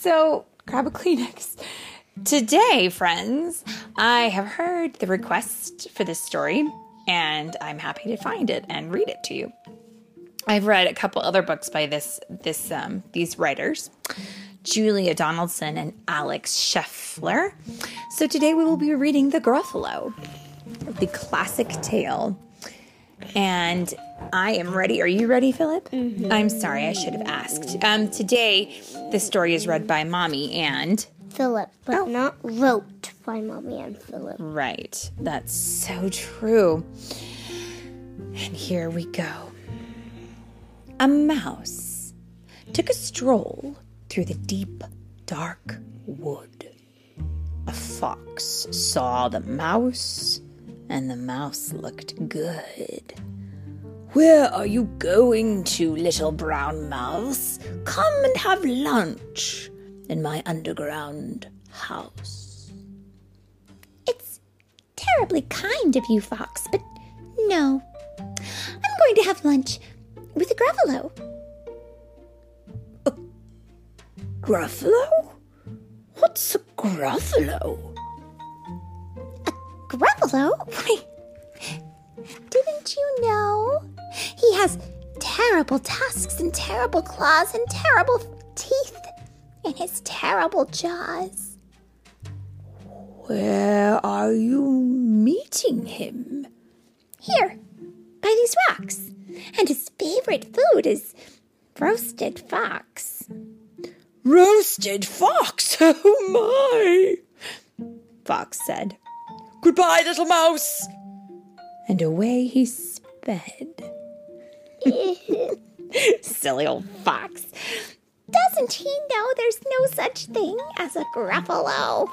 So grab a Kleenex. Today, friends, I have heard the request for this story and I'm happy to find it and read it to you. I've read a couple other books by this this um, these writers, Julia Donaldson and Alex Scheffler. So today we will be reading The Gruffalo, the classic tale. And I am ready. Are you ready, Philip? Mm-hmm. I'm sorry, I should have asked. Um, today, the story is read by Mommy and Philip, but oh. not wrote by Mommy and Philip. Right. That's so true. And here we go. A mouse took a stroll through the deep, dark wood. A fox saw the mouse, and the mouse looked good. Where are you going to, little brown mouse? Come and have lunch in my underground house. It's terribly kind of you, Fox, but no. I'm going to have lunch with a Gruffalo. A Gruffalo? What's a Gruffalo? A didn't you know? He has terrible tusks and terrible claws and terrible teeth in his terrible jaws. Where are you meeting him? Here, by these rocks. And his favorite food is roasted fox. Roasted fox? Oh my! Fox said. Goodbye, little mouse! And away he sped. Silly old fox. Doesn't he know there's no such thing as a Gruffalo?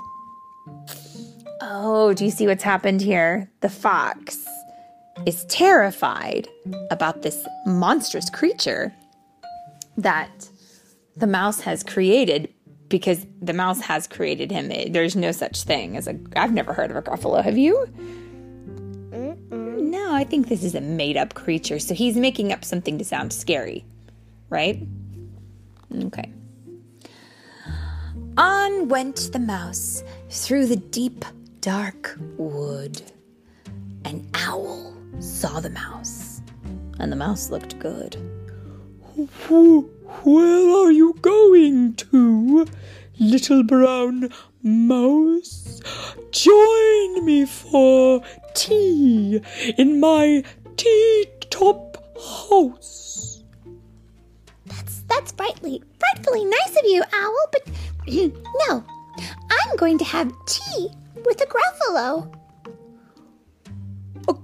Oh, do you see what's happened here? The fox is terrified about this monstrous creature that the mouse has created because the mouse has created him. There's no such thing as a. I've never heard of a Gruffalo. Have you? Mm-mm. No, I think this is a made up creature. So he's making up something to sound scary, right? Okay. On went the mouse through the deep, dark wood. An owl saw the mouse, and the mouse looked good. Where are you going to, little brown mouse? Join me for tea in my tea top house. That's frightfully, frightfully nice of you, Owl, but no. I'm going to have tea with a Gruffalo. A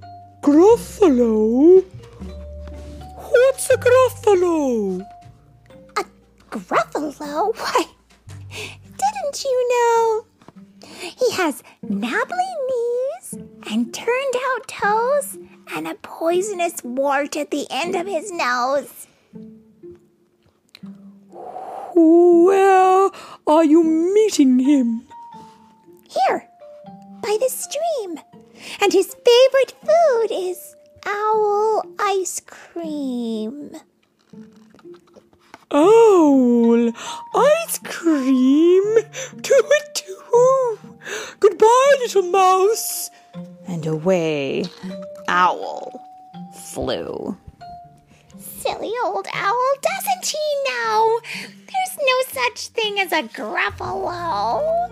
Gruffalo? What's a Gruffalo? A Gruffalo? Why, didn't you know? He has knobbly knees and turned out toes and a poisonous wart at the end of his nose. Where are you meeting him? Here, by the stream. And his favorite food is owl ice cream. Owl ice cream? To it too. Goodbye, little mouse. And away Owl flew silly old owl, doesn't he know? There's no such thing as a Gruffalo.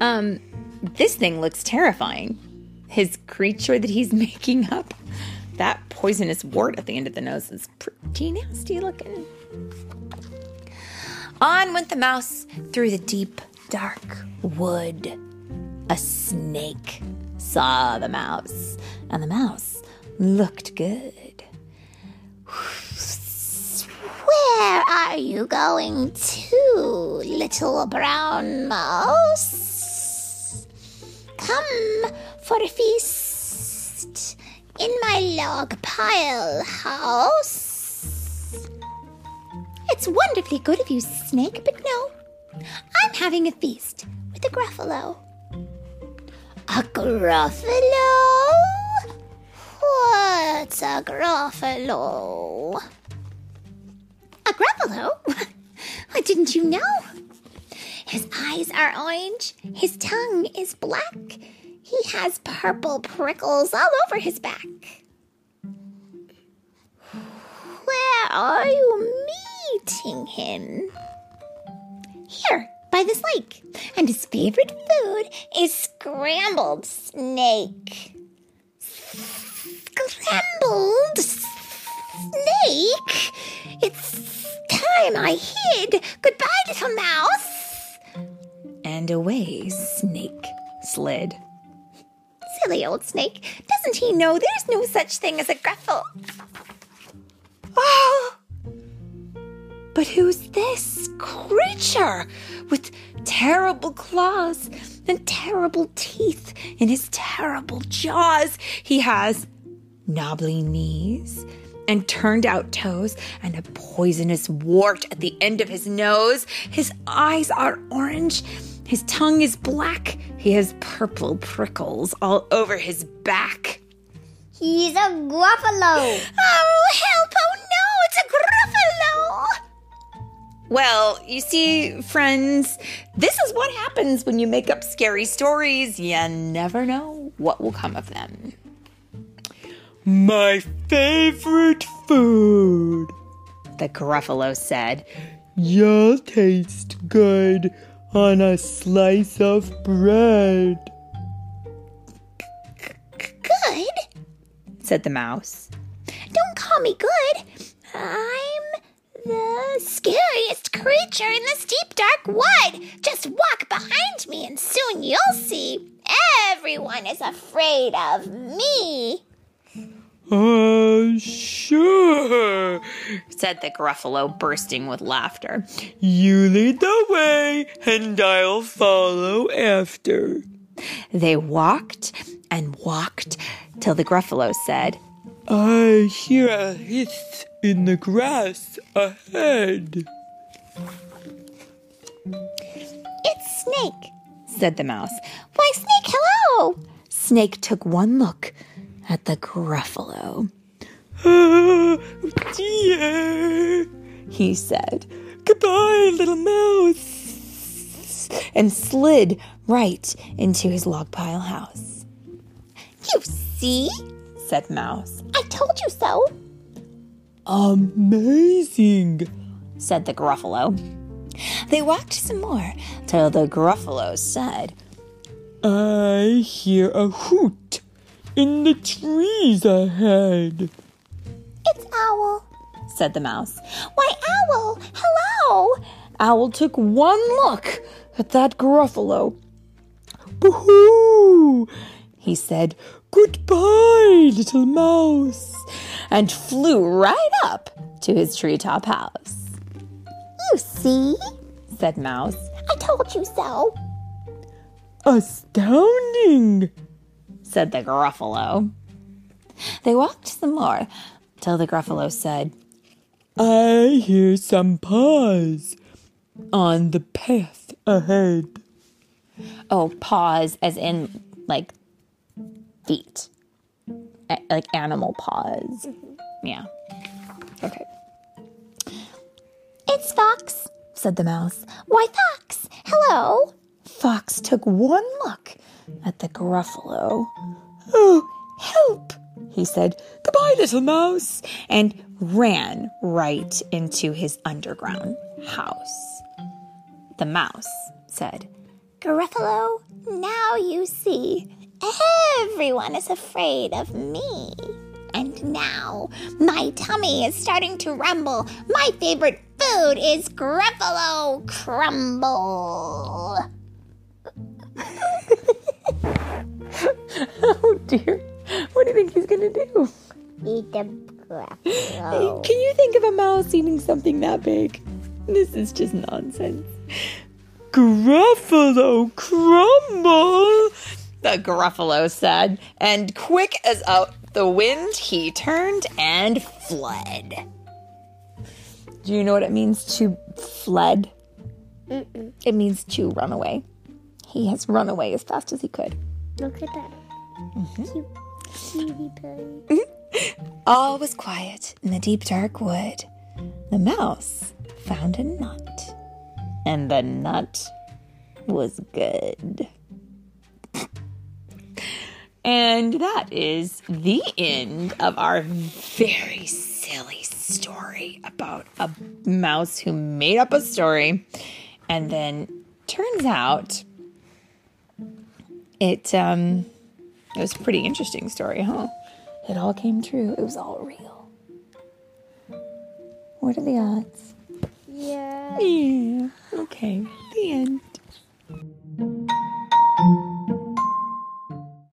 Um, this thing looks terrifying. His creature that he's making up. That poisonous wart at the end of the nose is pretty nasty looking. On went the mouse through the deep, dark wood. A snake saw the mouse, and the mouse looked good. Where are you going to, little brown mouse? Come for a feast in my log pile house. It's wonderfully good of you, Snake, but no. I'm having a feast with a Gruffalo. A Gruffalo? What's a Gruffalo? A Gruffalo? What didn't you know? His eyes are orange. His tongue is black. He has purple prickles all over his back. Where are you meeting him? Here, by this lake. And his favorite food is scrambled snake. Scrambled snake? It's time I hid. Goodbye, little mouse. Away Snake slid. Silly old snake. Doesn't he know there's no such thing as a gruffle? Oh! But who's this creature with terrible claws and terrible teeth in his terrible jaws? He has knobbly knees and turned out toes and a poisonous wart at the end of his nose. His eyes are orange. His tongue is black. He has purple prickles all over his back. He's a Gruffalo. Oh, help! Oh no, it's a gruffalo! Well, you see, friends, this is what happens when you make up scary stories. You never know what will come of them. My favorite food. The Gruffalo said. You'll taste good on a slice of bread. Good? Said the mouse. Don't call me good. I'm the scariest creature in this deep dark wood. Just walk behind me and soon you'll see. Everyone is afraid of me. Uh, sure. Said the Gruffalo, bursting with laughter. You lead the way, and I'll follow after. They walked and walked till the Gruffalo said, I hear a hiss in the grass ahead. It's Snake. said the mouse. Why, Snake, hello. Snake took one look at the Gruffalo. Dear. He said, Goodbye, little mouse. and slid right into his log pile house. You see? Said Mouse. I told you so. Amazing. Said the Gruffalo. They walked some more till the Gruffalo said, I hear a hoot in the trees ahead. Owl. said the mouse. Why, Owl, hello. Owl took one look at that Gruffalo. Boo-hoo! He said, Goodbye, little mouse. and flew right up to his treetop house. You see? Said Mouse. I told you so. Astounding. Said the Gruffalo. They walked some more till the Gruffalo said, I hear some paws on the path ahead. Oh, paws as in like feet. A- like animal paws. Mm-hmm. Yeah. Okay. It's Fox, said the mouse. Why, Fox, hello. Fox took one look at the Gruffalo. Oh, help! He said, Goodbye, little mouse, and ran right into his underground house. The mouse said, Gruffalo, now you see. Everyone is afraid of me. And now my tummy is starting to rumble. My favorite food is Gruffalo Crumble. Oh dear, what do you think he's gonna do? Eat the Gruffalo. Can you think of a mouse eating something that big? This is just nonsense. Gruffalo crumble. The Gruffalo said, and quick as out the wind, he turned and fled. Do you know what it means to fled? It means to run away. He has run away as fast as he could. Look at that. Mm-hmm. All was quiet in the deep dark wood. The mouse found a nut and the nut was good. And that is the end of our very silly story about a mouse who made up a story and then turns out it um it was a pretty interesting story, huh? It all came true. It was all real. What are the odds? Yeah. Yeah. Okay. The end.